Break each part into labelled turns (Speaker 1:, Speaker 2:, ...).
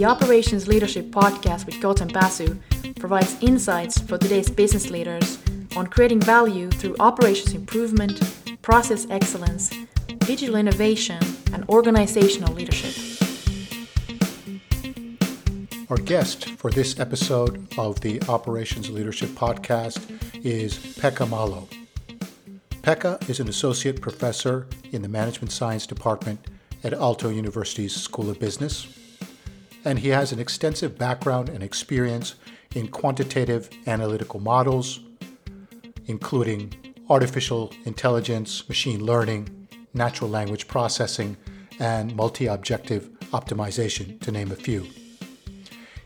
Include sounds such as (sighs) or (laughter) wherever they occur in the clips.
Speaker 1: The Operations Leadership Podcast with Gautam Basu provides insights for today's business leaders on creating value through operations improvement, process excellence, digital innovation, and organizational leadership.
Speaker 2: Our guest for this episode of the Operations Leadership Podcast is Pekka Malo. Pekka is an associate professor in the Management Science Department at Aalto University's School of Business and he has an extensive background and experience in quantitative analytical models, including artificial intelligence, machine learning, natural language processing, and multi objective optimization, to name a few.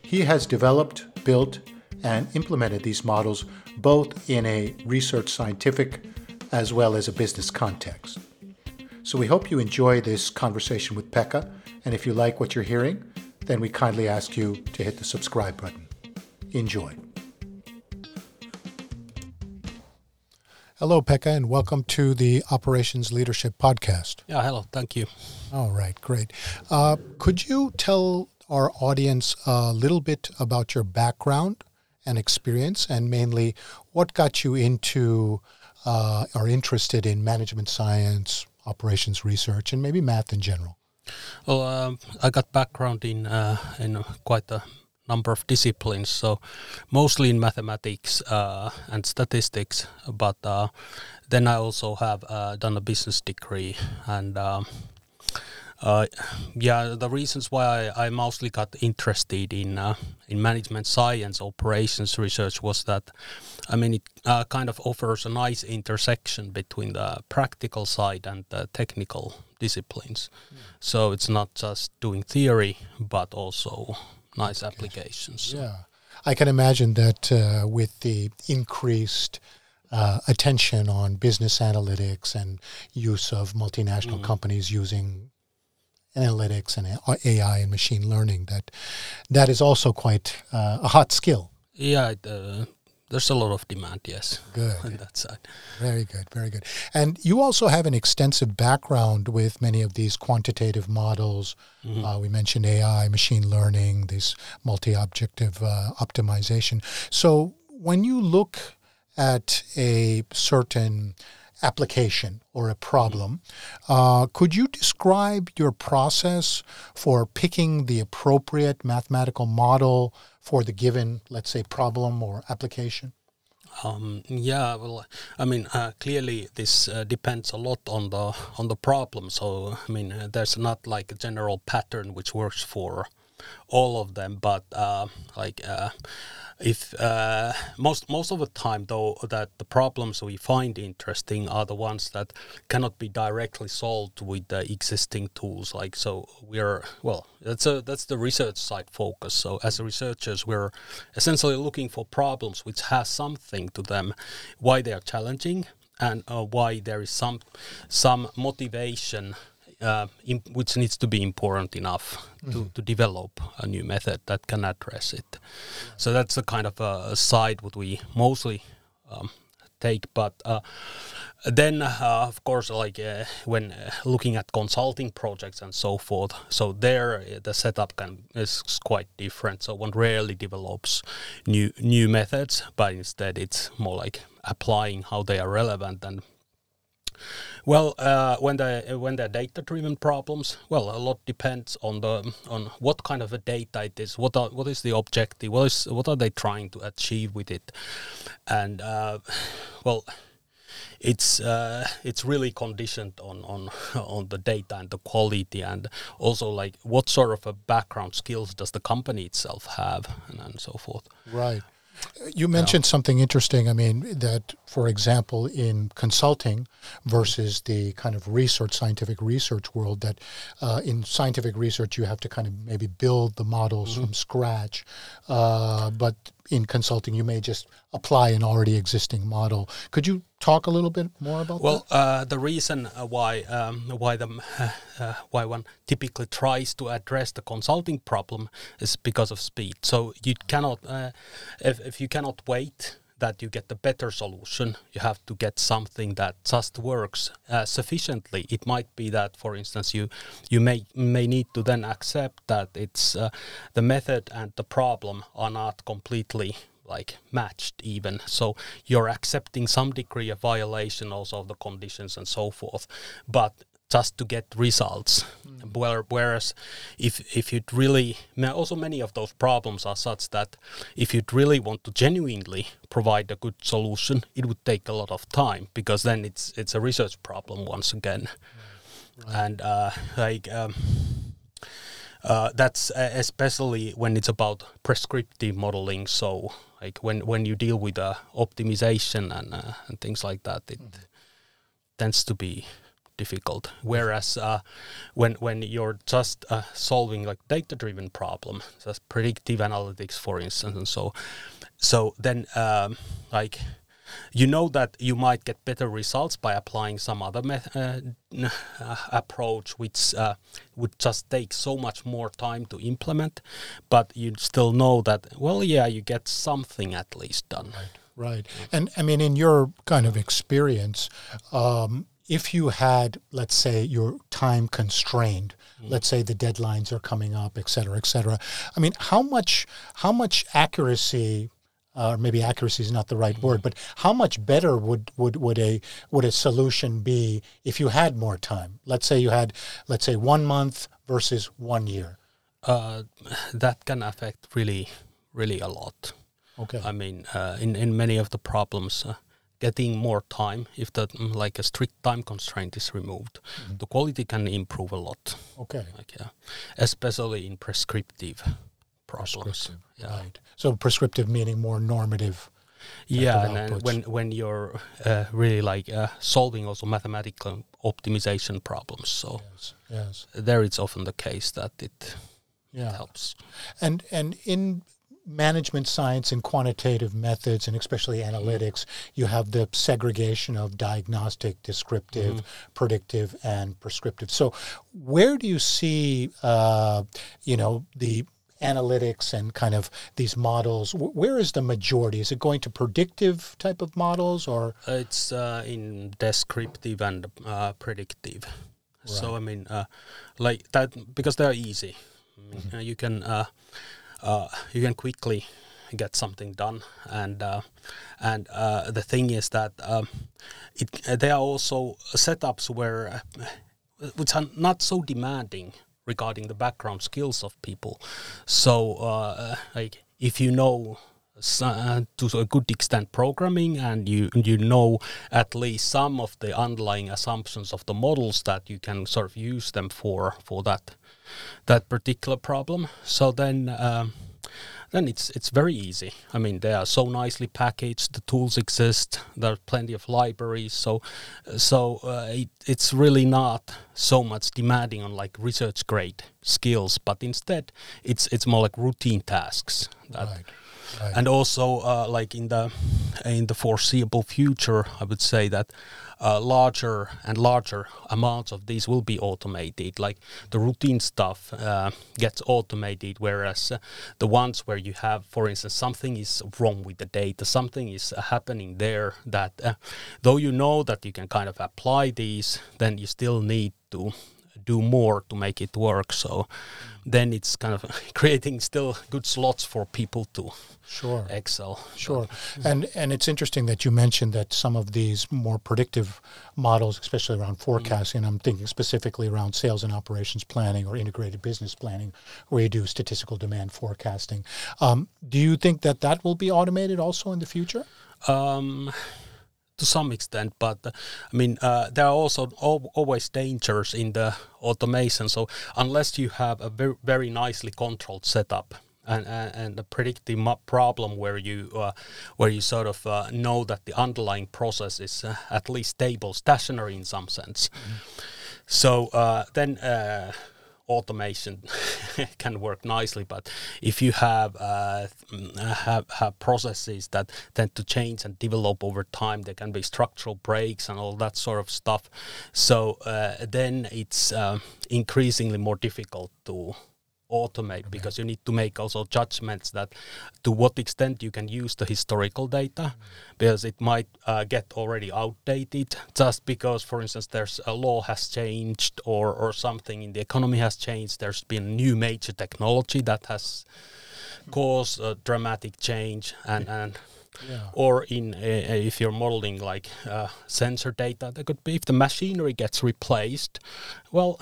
Speaker 2: He has developed, built, and implemented these models both in a research scientific as well as a business context. So we hope you enjoy this conversation with Pekka, and if you like what you're hearing, then we kindly ask you to hit the subscribe button. Enjoy. Hello, Pekka, and welcome to the Operations Leadership Podcast.
Speaker 3: Yeah, hello. Thank you.
Speaker 2: All right, great. Uh, could you tell our audience a little bit about your background and experience, and mainly what got you into uh, or interested in management science, operations research, and maybe math in general?
Speaker 3: Well, um, I got background in uh, in quite a number of disciplines, so mostly in mathematics uh, and statistics. But uh, then I also have uh, done a business degree, and um, uh, yeah, the reasons why I, I, mostly got interested in uh, in management science operations research was that, I mean, it kind of offers a nice intersection between the practical side and the technical disciplines. Mm. So it's not just doing theory, but also nice applications.
Speaker 2: Yeah, I can imagine that uh, with the increased uh, attention on business analytics and use of multinational mm. companies using analytics and AI and machine learning that that is also quite uh, a hot skill.
Speaker 3: Yeah, uh, there's a lot of demand. Yes,
Speaker 2: good
Speaker 3: on that side.
Speaker 2: Very good, very good. And you also have an extensive background with many of these quantitative models. Mm-hmm. Uh, we mentioned AI, machine learning, these multi-objective uh, optimization. So when you look at a certain application or a problem. Uh, could you describe your process for picking the appropriate mathematical model for the given, let's say, problem or application?
Speaker 3: Um, yeah, well, I mean, uh, clearly this uh, depends a lot on the on the problem. So, I mean, uh, there's not like a general pattern which works for all of them, but uh, like uh, if uh, most most of the time though that the problems we find interesting are the ones that cannot be directly solved with the existing tools. Like so we're well that's a that's the research side focus. So as researchers we're essentially looking for problems which has something to them why they are challenging and uh, why there is some some motivation uh, which needs to be important enough mm. to, to develop a new method that can address it. So that's a kind of a side what we mostly um, take, but uh, then uh, of course like uh, when uh, looking at consulting projects and so forth so there uh, the setup can is quite different so one rarely develops new new methods but instead it's more like applying how they are relevant and well, uh, when the when they're data-driven problems, well, a lot depends on the on what kind of a data it is. What are what is the objective? What is what are they trying to achieve with it? And uh, well, it's uh, it's really conditioned on on (laughs) on the data and the quality, and also like what sort of a background skills does the company itself have, and, and so forth.
Speaker 2: Right. You mentioned yeah. something interesting. I mean, that, for example, in consulting versus the kind of research, scientific research world, that uh, in scientific research you have to kind of maybe build the models mm-hmm. from scratch. Uh, but in consulting, you may just apply an already existing model. Could you talk a little bit more about
Speaker 3: well,
Speaker 2: that?
Speaker 3: Well, uh, the reason uh, why um, why the (laughs) uh, why one typically tries to address the consulting problem is because of speed. So you cannot uh, if if you cannot wait that you get the better solution. You have to get something that just works uh, sufficiently. It might be that, for instance, you you may may need to then accept that it's uh, the method and the problem are not completely like matched even so you're accepting some degree of violation also of the conditions and so forth but just to get results. Mm. Whereas if if you'd really also many of those problems are such that if you'd really want to genuinely provide a good solution, it would take a lot of time because then it's it's a research problem once again, right. and uh, like. Um, uh, that's uh, especially when it's about prescriptive modeling. So, like when, when you deal with uh, optimization and uh, and things like that, it mm. tends to be difficult. Whereas uh, when when you're just uh, solving like data driven problem, just predictive analytics, for instance, and so so then um, like you know that you might get better results by applying some other uh, uh, approach which uh, would just take so much more time to implement but you still know that well yeah you get something at least done.
Speaker 2: Right. Right. And i mean in your kind of experience um, if you had, let's say, your time constrained, mm. let's say the deadlines are coming up, et cetera, et cetera. I mean, how much how much accuracy, uh, or maybe accuracy is not the right mm. word, but how much better would, would would a would a solution be if you had more time? Let's say you had, let's say, one month versus one year.
Speaker 3: Uh, that can affect really, really a lot. Okay. I mean, uh, in in many of the problems uh, getting more time if the mm, like a strict time constraint is removed. Mm-hmm. the quality can improve a lot.
Speaker 2: Okay.
Speaker 3: Like yeah. Especially in prescriptive problems. Prescriptive,
Speaker 2: yeah. right. So prescriptive meaning more normative
Speaker 3: yeah and then when when you're uh, really like uh, solving also mathematical optimization problems. So
Speaker 2: yes, yes.
Speaker 3: there it's often the case that it,
Speaker 2: yeah.
Speaker 3: it helps.
Speaker 2: And and in management science and quantitative methods, and especially analytics, you have the segregation of diagnostic, descriptive, mm-hmm. predictive, and prescriptive. So, where do you see, uh, you know, the analytics and kind of these models where is the majority is it going to predictive type of models or
Speaker 3: it's uh, in descriptive and uh, predictive right. so i mean uh, like that because they're easy mm-hmm. you can uh, you can quickly get something done. And uh, and uh, the thing is that um, it there are also setups where uh, which are not so demanding regarding the background skills of people. So uh, like if you know to a good extent programming and you you know at least some of the underlying assumptions of the models that you can sort of use them for for that that particular problem. So then. Um, then it's it's very easy. I mean, they are so nicely packaged. The tools exist. There are plenty of libraries. So, so uh, it, it's really not so much demanding on like research grade skills, but instead it's it's more like routine tasks.
Speaker 2: right.
Speaker 3: Right. And also, uh, like in the in the foreseeable future, I would say that uh, larger and larger amounts of these will be automated. Like the routine stuff uh, gets automated, whereas uh, the ones where you have, for instance, something is wrong with the data, something is happening there that, uh, though you know that you can kind of apply these, then you still need to do more to make it work. So then it's kind of (laughs) creating still good slots for people to
Speaker 2: sure
Speaker 3: excel.
Speaker 2: Sure, and and it's interesting that you mentioned that some of these more predictive models, especially around forecasting, mm-hmm. I'm thinking specifically around sales and operations planning or integrated business planning, where you do statistical demand forecasting. Um, do you think that that will be automated also in the future?
Speaker 3: Um, to some extent, but uh, I mean, uh, there are also al- always dangers in the automation. So unless you have a very, very nicely controlled setup and and, and a predictive problem where you uh, where you sort of uh, know that the underlying process is uh, at least stable, stationary in some sense. Mm-hmm. So uh, then automation (laughs) can work nicely but if you have, uh, have have processes that tend to change and develop over time there can be structural breaks and all that sort of stuff. So uh, then it's uh, increasingly more difficult to automate because you need to make also judgments that to what extent you can use the historical data mm. because it might uh, get already outdated just because for instance there's a law has changed or or something in the economy has changed there's been new major technology that has caused a dramatic change and and yeah. or in if you're modeling like uh, sensor data there could be if the machinery gets replaced well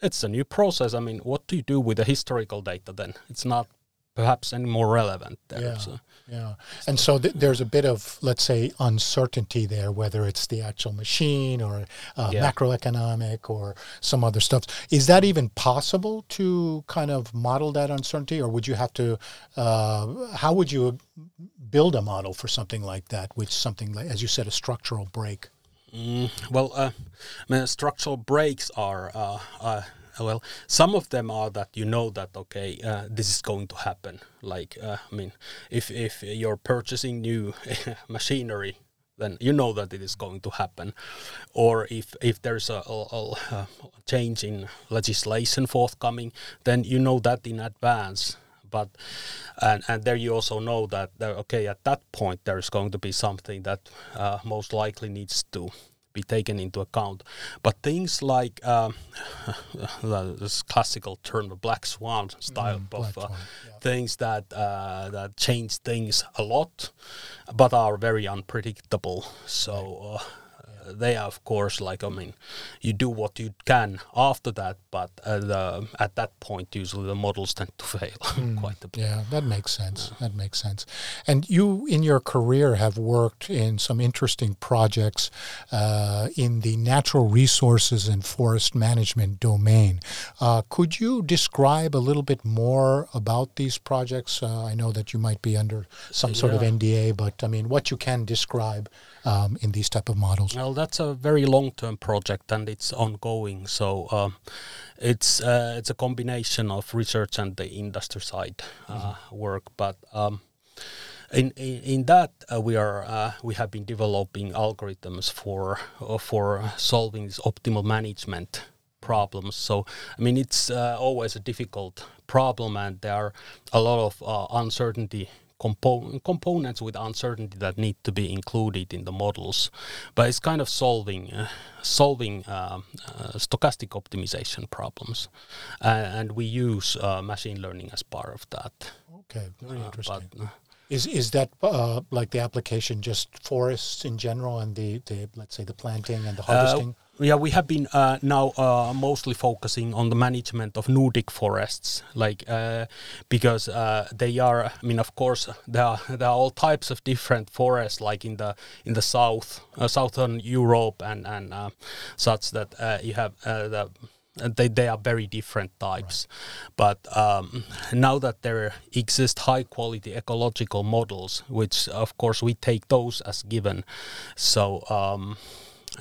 Speaker 3: it's a new process. I mean, what do you do with the historical data then? It's not perhaps any more relevant there.
Speaker 2: Yeah, so. yeah. And so th- there's a bit of, let's say, uncertainty there, whether it's the actual machine or uh, yeah. macroeconomic or some other stuff. Is that even possible to kind of model that uncertainty, or would you have to? Uh, how would you build a model for something like that, with something like, as you said, a structural break?
Speaker 3: Mm, well, uh, I mean, structural breaks are uh, uh, well, some of them are that you know that okay, uh, this is going to happen. Like, uh, I mean, if if you're purchasing new (laughs) machinery, then you know that it is going to happen. Or if if there's a, a, a change in legislation forthcoming, then you know that in advance but and and there you also know that there, okay at that point there is going to be something that uh, most likely needs to be taken into account. But things like um, (laughs) this classical term the black swan style mm, of uh, yeah. things that uh, that change things a lot but are very unpredictable. So uh, they are of course like I mean, you do what you can after that, but uh, the, at that point usually the models tend to (laughs) fail mm, quite a bit.
Speaker 2: Yeah, that makes sense. Yeah. That makes sense. And you in your career have worked in some interesting projects uh, in the natural resources and forest management domain. Uh, could you describe a little bit more about these projects? Uh, I know that you might be under some sort yeah. of NDA, but I mean, what you can describe um, in these type of models?
Speaker 3: Well, that's a very long-term project and it's ongoing. So um, it's uh, it's a combination of research and the industry side uh, mm-hmm. work. But um, in, in, in that uh, we are uh, we have been developing algorithms for uh, for solving this optimal management problems. So I mean it's uh, always a difficult problem and there are a lot of uncertainty compo- components with uncertainty that need to be included in the models. But it's kind of solving uh, solving uh, uh, stochastic optimization problems, and we use uh, machine learning as part of that.
Speaker 2: Okay, very uh, interesting. But, is is that uh, like the application just forests in general and the, the let's say the planting and the harvesting?
Speaker 3: Uh, yeah, we have been uh, now uh, mostly focusing on the management of Nordic forests, like uh, because uh, they are. I mean, of course, there are there are all types of different forests, like in the in the south, uh, southern Europe, and and uh, such that you have the they, they are very different types. Right. But um, now that there exist high quality ecological models, which of course we take those as given, so um,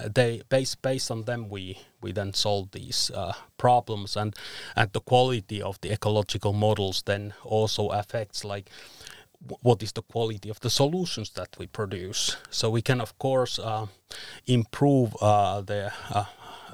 Speaker 3: they based based on them we we then solve these uh, problems and and the quality of the ecological models then also affects like what is the quality of the solutions that we produce so we can of course uh, improve uh, the uh,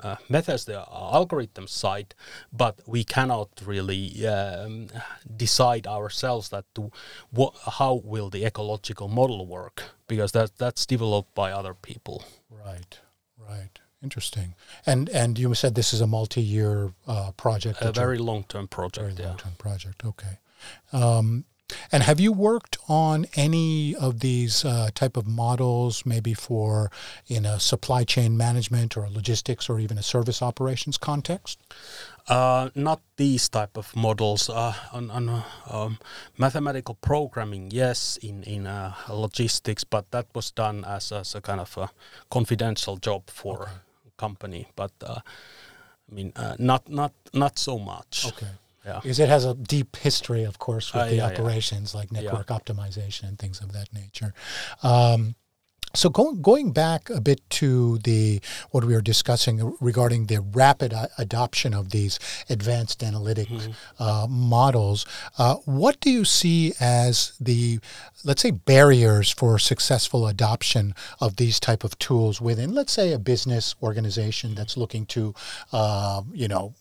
Speaker 3: uh, methods, the algorithm side, but we cannot really um, decide ourselves that to what, how will the ecological model work because that that's developed by other people.
Speaker 2: Right. Right. Interesting. And and you said this is a multi-year uh, project.
Speaker 3: A very long-term project.
Speaker 2: Very long-term project. Okay. Um, and have you worked on any of these uh, type of models, maybe for in a supply chain management or logistics or even a service operations context?
Speaker 3: Uh, not these type of models. Uh, on, on uh, um, mathematical programming, yes, in in uh, logistics, but that was done as, as a kind of a confidential job for okay. company. But uh, I mean, not not not so much.
Speaker 2: Okay. Yeah. Because it has a deep history, of course, with the yeah, operations yeah. like network optimization and things of that nature. Um, so going going back a bit to the what we were discussing regarding the rapid adoption of these advanced analytic mm-hmm. uh, models, uh, what do you see as the let's say barriers for successful adoption of these type of tools within let's say a business organization that's looking to uh, you know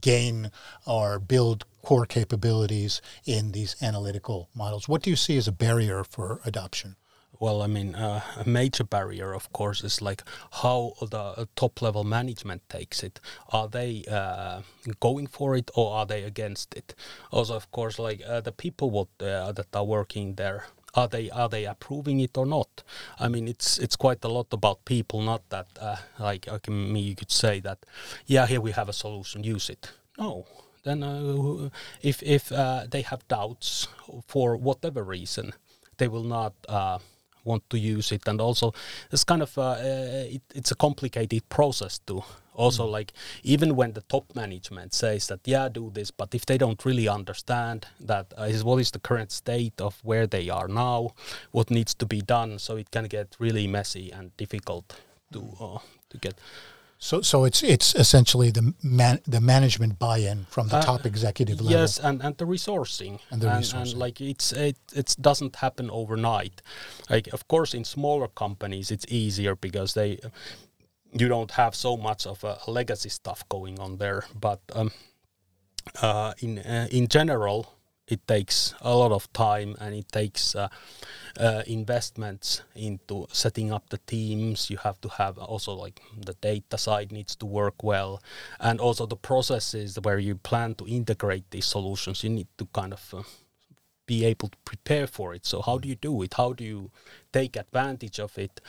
Speaker 2: gain or build core capabilities in these analytical models. What do you see as a barrier for adoption?
Speaker 3: Well, I mean, uh, a major barrier, of course, is like how the uh, top level management takes it. Are they uh, going for it or are they against it? Also, of course, like uh, the people what, uh, that are working there. Are they are they approving it or not? I mean, it's it's quite a lot about people, not that uh, like me you could say that, yeah, here we have a solution, use it. No, then if if they have doubts for whatever reason, they will not want to use it and also it's kind of uh, it, it's a complicated process to also mm. like even when the top management says that yeah do this but if they don't really understand that uh, is what is the current state of where they are now what needs to be done so it can get really messy and difficult to uh, to get
Speaker 2: so, so it's it's essentially the man, the management buy-in from the uh, top executive level.
Speaker 3: Yes, and, and the resourcing.
Speaker 2: And the resourcing.
Speaker 3: And, and like it's it it doesn't happen overnight. Like of course, in smaller companies, it's easier because they you don't have so much of a legacy stuff going on there. But um, uh, in uh, in general, it takes a lot of time and it takes uh, uh, investments into setting up the teams. You have to have also like the data side needs to work well. And also the processes where you plan to integrate these solutions you need to kind of uh, be able to prepare for it. So how do you do it? How do you take advantage of it?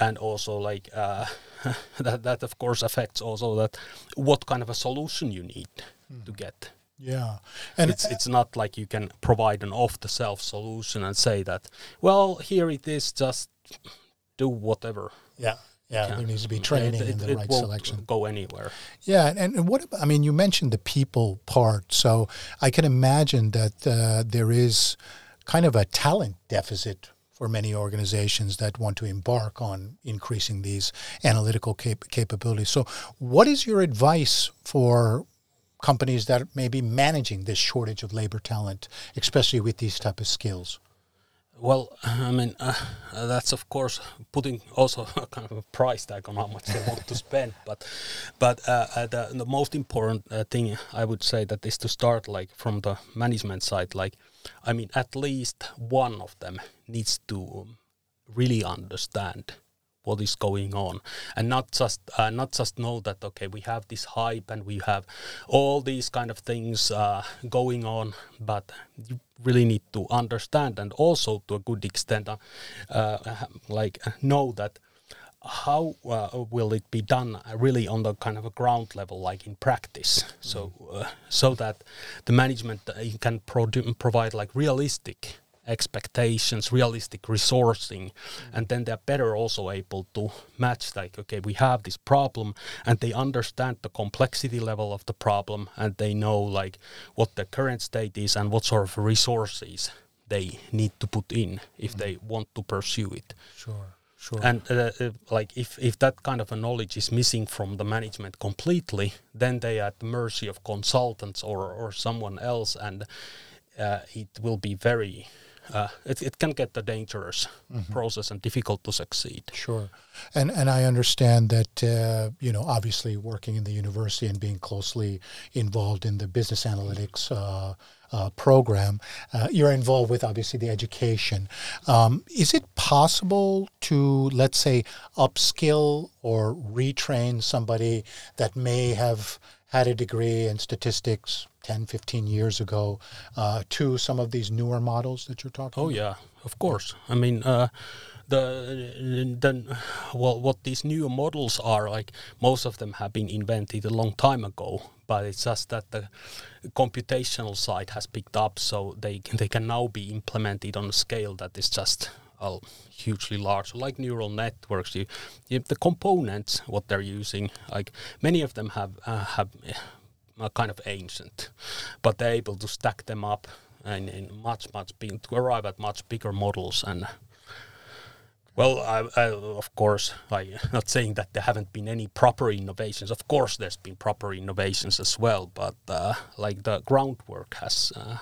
Speaker 3: And also like uh, (laughs) that that of course affects also that what kind of a solution you need mm. to get
Speaker 2: yeah,
Speaker 3: and it's it's not like you can provide an off-the-shelf solution and say that, well, here it is, just do whatever.
Speaker 2: Yeah, yeah, there needs to be training it, it, and the right selection.
Speaker 3: Go anywhere.
Speaker 2: Yeah, and, and what I mean, you mentioned the people part, so I can imagine that uh, there is kind of a talent deficit for many organizations that want to embark on increasing these analytical cap- capabilities. So, what is your advice for companies that may be managing this shortage of labor talent, especially with these type of skills?
Speaker 3: Well, I mean, uh, that's of course putting also (laughs) a kind of a price tag on how much they want to spend. (laughs) But, but uh, uh, the, the most important uh, thing I would say that is to start like from the management side. Like, I mean, at least one of them needs to really understand what is going on and not just uh, not just know that okay we have this hype and we have all these kind of things uh, going on but you really need to understand and also to a good extent uh, uh like know that how uh, will it be done really on the kind of a ground level like in practice mm-hmm. so uh, so that the management can pro- provide like realistic expectations, realistic resourcing, mm. and then they're better also able to match like, okay, we have this problem, and they understand the complexity level of the problem, and they know like what the current state is and what sort of resources they need to put in if mm. they want to pursue it.
Speaker 2: Sure. Sure.
Speaker 3: And uh, uh, like if, if that kind of a knowledge is missing from the management completely, then they are at the mercy of consultants or, or someone else, and uh, it will be very uh, it, it can get a dangerous mm-hmm. process and difficult to succeed.
Speaker 2: Sure, and and I understand that uh, you know obviously working in the university and being closely involved in the business analytics. Uh, uh, program, uh, you're involved with obviously the education. Um, is it possible to, let's say, upskill or retrain somebody that may have had a degree in statistics 10, 15 years ago uh, to some of these newer models that you're talking
Speaker 3: oh,
Speaker 2: about?
Speaker 3: yeah, of course. I mean, uh, the then well, what these newer models are like, most of them have been invented a long time ago, but it's just that the computational side has picked up, so they they can now be implemented on a scale that is just uh, hugely large, like neural networks. You, you, the components, what they're using, like many of them have uh, have uh, kind of ancient, but they're able to stack them up and in much much big to arrive at much bigger models and. Well, I, I, of course, I'm not saying that there haven't been any proper innovations. Of course, there's been proper innovations as well, but uh, like the groundwork has uh,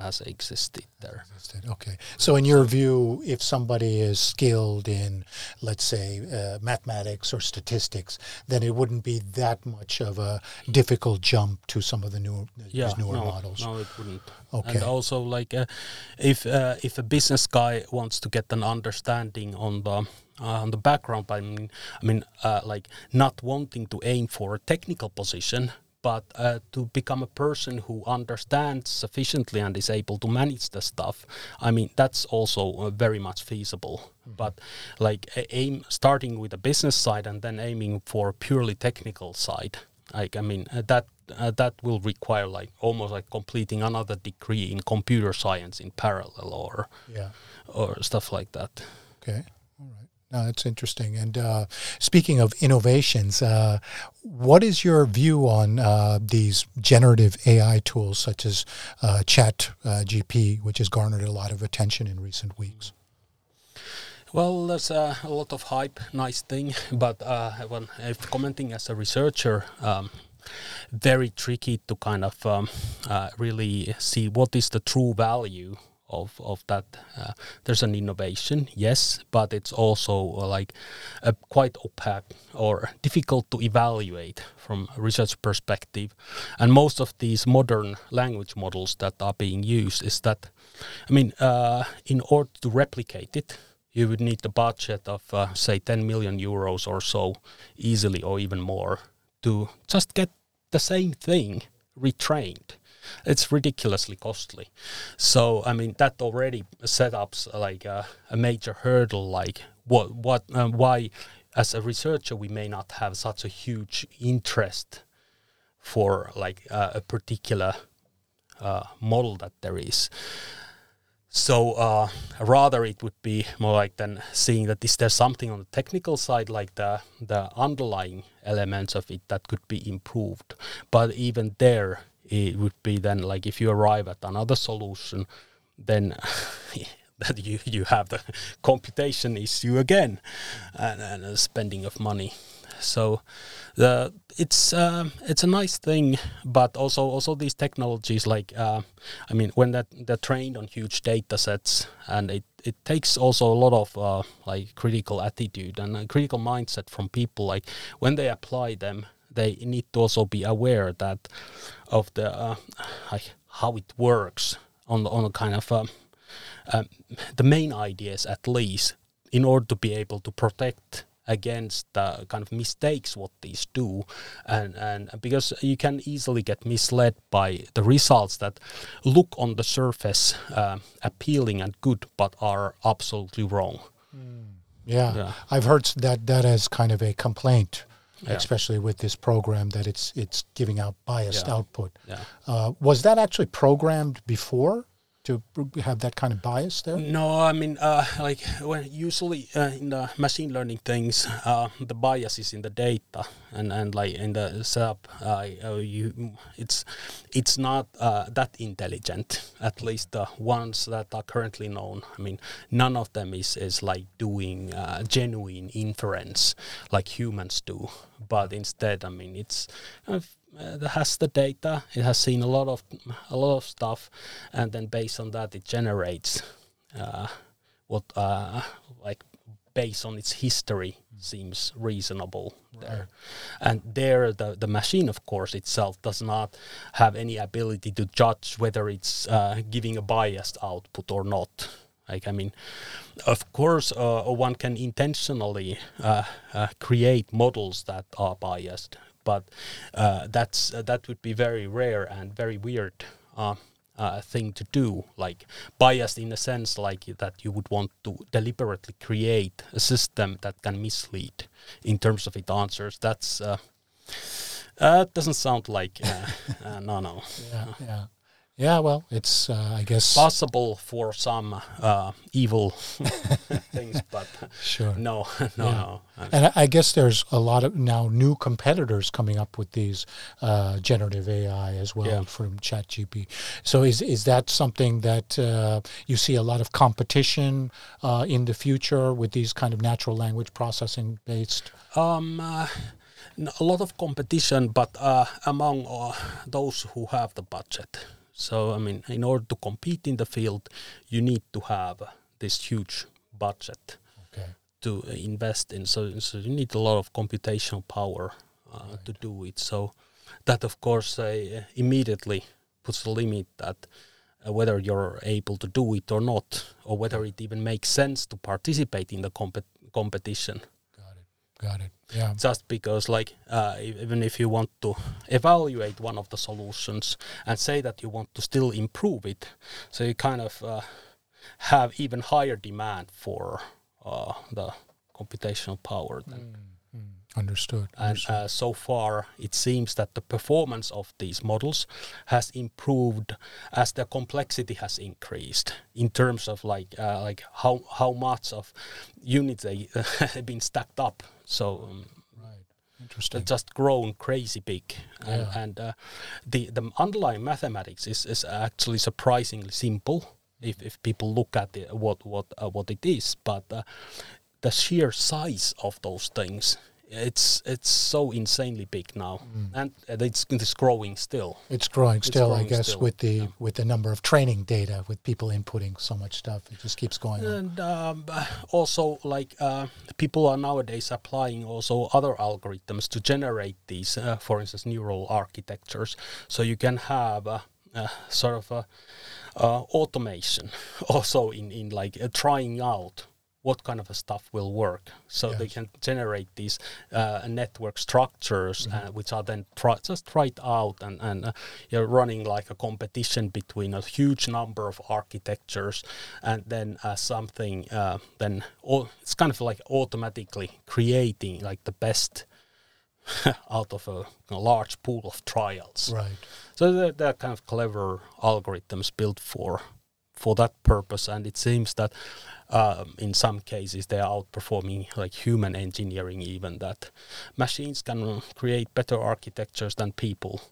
Speaker 3: has existed there.
Speaker 2: Okay. So, in your view, if somebody is skilled in, let's say, uh, mathematics or statistics, then it wouldn't be that much of a difficult jump to some of the new
Speaker 3: yeah,
Speaker 2: newer
Speaker 3: no,
Speaker 2: models.
Speaker 3: No, it wouldn't.
Speaker 2: Okay.
Speaker 3: And also, like, uh, if uh, if a business guy wants to get an understanding on the uh, on the background, I mean, I mean, uh, like, not wanting to aim for a technical position, but uh, to become a person who understands sufficiently and is able to manage the stuff i mean that's also uh, very much feasible. Mm-hmm. but like aim starting with the business side and then aiming for purely technical side like i mean uh, that uh, that will require like almost like completing another degree in computer science in parallel or
Speaker 2: yeah.
Speaker 3: or stuff like that.
Speaker 2: Okay no, that's interesting. And uh, speaking of innovations, uh, what is your view on uh, these generative AI tools such as uh, Chat uh, GP, which has garnered a lot of attention in recent weeks?
Speaker 3: Well, there's a lot of hype, nice thing, (laughs) but uh, when if commenting as a researcher, um, very tricky to kind of um, really see what is the true value of of that. Uh, there's an innovation, yes, but it's also uh, like quite opaque or difficult to evaluate from a research perspective. And most of these modern language models that are being used is that, I mean, uh, in order to replicate it, you would need a budget of uh, say 10 million euros or so easily, or even more, to just get the same thing retrained it's ridiculously costly. So I mean that already set up like a, a major hurdle. Like what what um, why as a researcher we may not have such a huge interest for like uh, a particular uh, model that there is. So uh, rather, it would be more like then seeing that is there something on the technical side, like the the underlying elements of it that could be improved. But even there, it would be then like if you arrive at another solution, then (laughs) that you you have the (laughs) computation issue again, and, and a spending of money. So the it's uh, it's a nice thing, but also also these technologies like uh, I mean when that they're trained on huge data sets, and it it takes also a lot of uh, like critical attitude and a critical mindset from people. Like when they apply them, they need to also be aware that of the uh, how it works on the, on a kind of uh, um, the main ideas at least in order to be able to protect against the kind of mistakes what these do and and because you can easily get misled by the results that look on the surface uh, appealing and good but are absolutely wrong
Speaker 2: mm. yeah. yeah i've heard that that as kind of a complaint yeah. especially with this program that it's it's giving out biased yeah. output. Yeah. Uh, was that actually programmed before? to have that kind of bias there?
Speaker 3: No, I mean, uh, like when usually uh, in the machine learning things, uh, the bias is in the data, and, and like in the setup, uh, you it's it's not uh, that intelligent. At least the ones that are currently known. I mean, none of them is is like doing genuine inference like humans do, but instead, I mean, it's kind of uh, has the data. It has seen a lot of a lot of stuff, and then based on that, it generates uh, what uh, like based on its history seems reasonable right. there. And there, the the machine, of course, itself does not have any ability to judge whether it's uh, giving a biased output or not. Like I mean, of course, uh, one can intentionally uh, uh, create models that are biased, but uh, that's uh, that would be very rare and very weird uh, thing to do. Like biased in a sense, like that you would want to deliberately create a system that can mislead in terms of its answers. That's that doesn't sound like no no. (laughs)
Speaker 2: Yeah, yeah. Yeah, well, it's uh, I guess
Speaker 3: possible for some uh, evil (laughs) things, but
Speaker 2: sure,
Speaker 3: no, (laughs) no, yeah. no.
Speaker 2: And I guess there's a lot of now new competitors coming up with these uh, generative AI as well yeah. from ChatGPT. So is is that something that uh, you see a lot of competition uh, in the future with these kind of natural language processing based?
Speaker 3: Um, uh, a lot of competition, but among those who have the budget So I mean, in order to compete in the field, you need to have this huge budget
Speaker 2: Okay.
Speaker 3: to invest in. So, so you need a lot of computational power uh, to do it. So that, of course, uh, immediately puts a limit that uh, whether you're able to do it or not, or whether it even makes sense to participate in the compet- competition.
Speaker 2: Got it. Yeah.
Speaker 3: Just because, like, uh, even if you want to evaluate one of the solutions and say that you want to still improve it, so you kind of uh, have even higher demand for uh, the computational power than
Speaker 2: Understood.
Speaker 3: and
Speaker 2: Understood.
Speaker 3: uh, so far it seems that the performance of these models has improved as the complexity has increased in terms of like uh, like how how much of units they (laughs) have been stacked up so um,
Speaker 2: right. Interesting.
Speaker 3: just grown crazy big and,
Speaker 2: Yeah.
Speaker 3: and uh, the the underlying mathematics is, is actually surprisingly simple if, if people look at it, what what uh, what it is but uh, the sheer size of those things it's it's so insanely big now. And uh, it's, it's growing still.
Speaker 2: It's growing still, I
Speaker 3: growing
Speaker 2: guess,
Speaker 3: still,
Speaker 2: with the
Speaker 3: yeah.
Speaker 2: with the number of training data, with people inputting so much stuff. It just keeps going
Speaker 3: and um, (sighs) also like uh, people are nowadays applying also other algorithms to generate these uh, for instance neural architectures. So you can have a, a sort of a, uh, automation (laughs) also in, in like uh, trying out what kind of a stuff will work. So they can generate these uh, network structures uh, which are then try, just tried out and, and uh, you're running like a competition between a huge number of architectures and then uh, something uh, then au- it's kind of like automatically creating like the best (laughs) out of a, a large pool of trials.
Speaker 2: Right.
Speaker 3: so they're, they're kind of clever algorithms built for for that purpose, and it seems that um, in some cases they are outperforming like human engineering. Even that machines can create better architectures than people.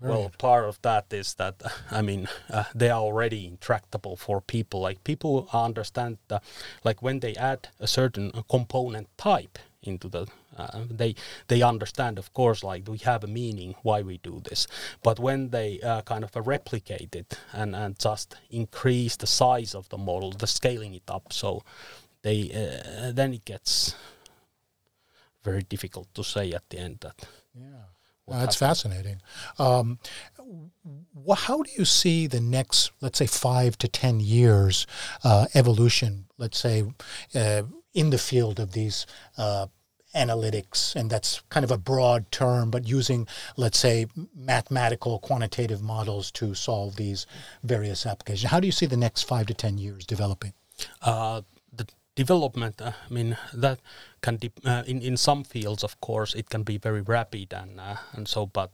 Speaker 3: Well, part of that is that (laughs) I mean (laughs) uh, they are already intractable for people. Like people understand that, like when they add a certain component type into the, uh, they they understand, of course, like we have a meaning why we do this. But when they uh, kind of uh, replicate it and and just increase the size of the model, the scaling it up, so they uh, then it gets very difficult to say at the end that
Speaker 2: Yeah. it's fascinating. Um, wh- how do you see the next, let's say, five to 10 years uh, evolution, let's say, uh, in the field of these uh, analytics? And that's kind of a broad term, but using, let's say, mathematical quantitative models to solve these various applications. How do you see the next five to 10 years developing?
Speaker 3: uh, the development, uh, I mean, that can, dep uh, in, in some fields, of course, it can be very rapid and, uh, and so, but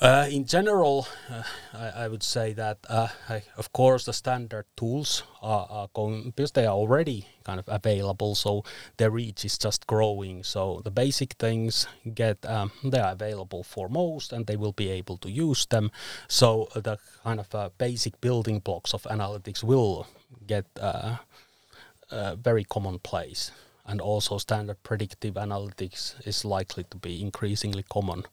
Speaker 3: uh, in general, uh, I, I would say that, uh, I, of course, the standard tools are, are going, because they are already kind of available, so their reach is just growing. So the basic things get, um, they are available for most and they will be able to use them. So the kind of uh, basic building blocks of analytics will get uh, uh, very commonplace. And also, standard predictive analytics is likely to be increasingly common.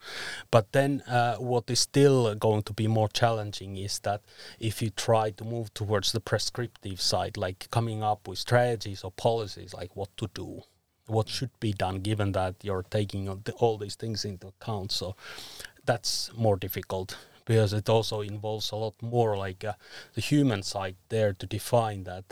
Speaker 3: But then, uh, what is still going to be more challenging is that if you try to move towards the prescriptive side, like coming up with strategies or policies, like what to do, what should be done, given that you're taking all these things into account. So, that's more difficult because it also involves a lot more like uh, the human side there to define that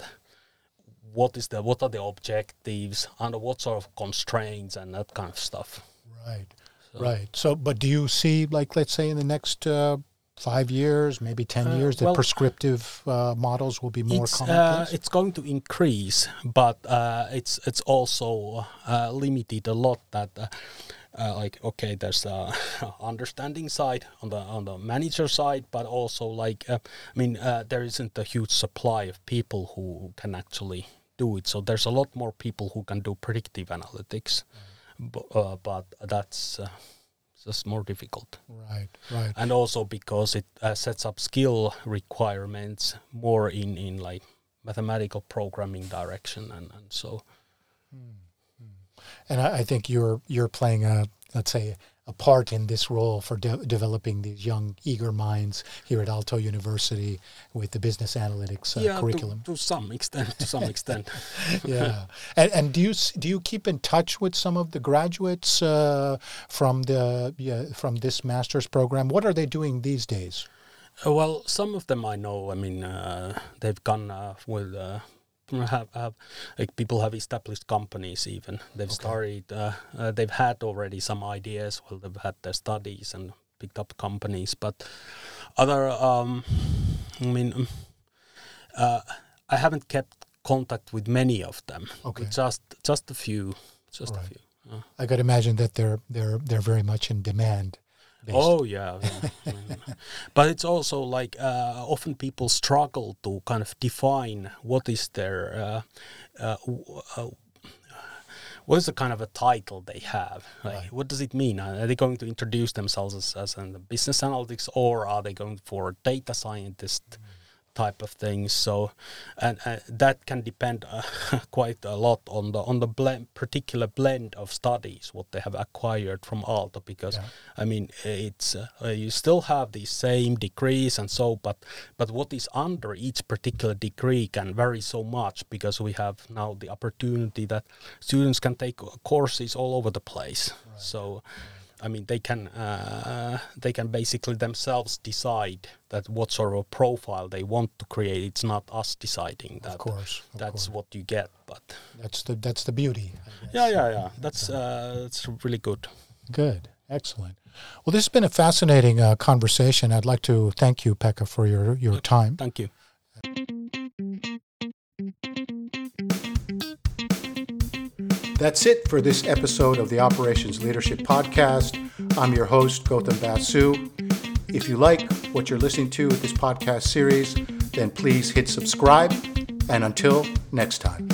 Speaker 3: what is the what are the objectives and what sort of constraints and that kind of stuff
Speaker 2: Right. Right. So, but do you see, like, let's say in the next uh, five years, maybe 10
Speaker 3: Uh,
Speaker 2: years, that
Speaker 3: well-
Speaker 2: prescriptive uh, models will be more
Speaker 3: it's uh,
Speaker 2: commonplace?
Speaker 3: it's going to increase but uh, it's it's also uh, limited a lot that uh, uh, like okay there's the (laughs) understanding side on the on the manager side but also like uh, i mean uh, there isn't a huge supply of people who can actually do it so there's a lot more people who can do predictive analytics but, uh, but that's uh, just more difficult
Speaker 2: right. Right.
Speaker 3: and also because it uh, sets up skill requirements more in in like mathematical programming direction and, and so
Speaker 2: And I, I think you're you're playing a let's say a part in this role for de- developing these young, eager minds here at Aalto University with the business analytics uh,
Speaker 3: yeah,
Speaker 2: curriculum.
Speaker 3: To, to some extent, to some extent. (laughs)
Speaker 2: yeah, and, and do you do you keep in touch with some of the graduates uh, from the yeah, from this master's program? What are they doing these days?
Speaker 3: Uh, well, some of them I know. I mean, uh, they've gone uh, with uh, (laughs) have, have like people have established companies even they've okay. started uh, uh, they've had already some ideas well they've had their studies and picked up companies but other um, i mean um, uh, i haven't kept contact with many of them okay just just a few just right. a few
Speaker 2: i could imagine that they're they're they're very much in demand
Speaker 3: Based. Oh yeah, yeah. (laughs) but it's also like uh, often people struggle to kind of define what is their uh, uh, uh what is the kind of a title they have? Like, right. What does it mean? Are they going to introduce themselves as, as a business analytics, or are they going for data scientist? Mm type of things. So, and uh, that can depend uh, (laughs) quite a lot on the on the blend, particular blend of studies what they have acquired from Aalto. Because yeah. I mean, it's uh, you still have the same degrees and so, but but what is under each particular degree can vary so much because we have now the opportunity that students can take courses all over the place. Right. So. I mean, they can uh, they can basically themselves decide that what sort of profile they want to create. It's not us deciding that.
Speaker 2: Of course,
Speaker 3: of that's
Speaker 2: course.
Speaker 3: what you get. But
Speaker 2: that's the that's the beauty.
Speaker 3: Yeah, yeah, yeah. That's uh, that's really good.
Speaker 2: Good, excellent. Well, this has been a fascinating uh, conversation. I'd like to thank you, Pekka, for your your time.
Speaker 3: Thank you.
Speaker 2: That's it for this episode of the Operations Leadership Podcast. I'm your host, Gautam Basu. If you like what you're listening to with this podcast series, then please hit subscribe. And until next time.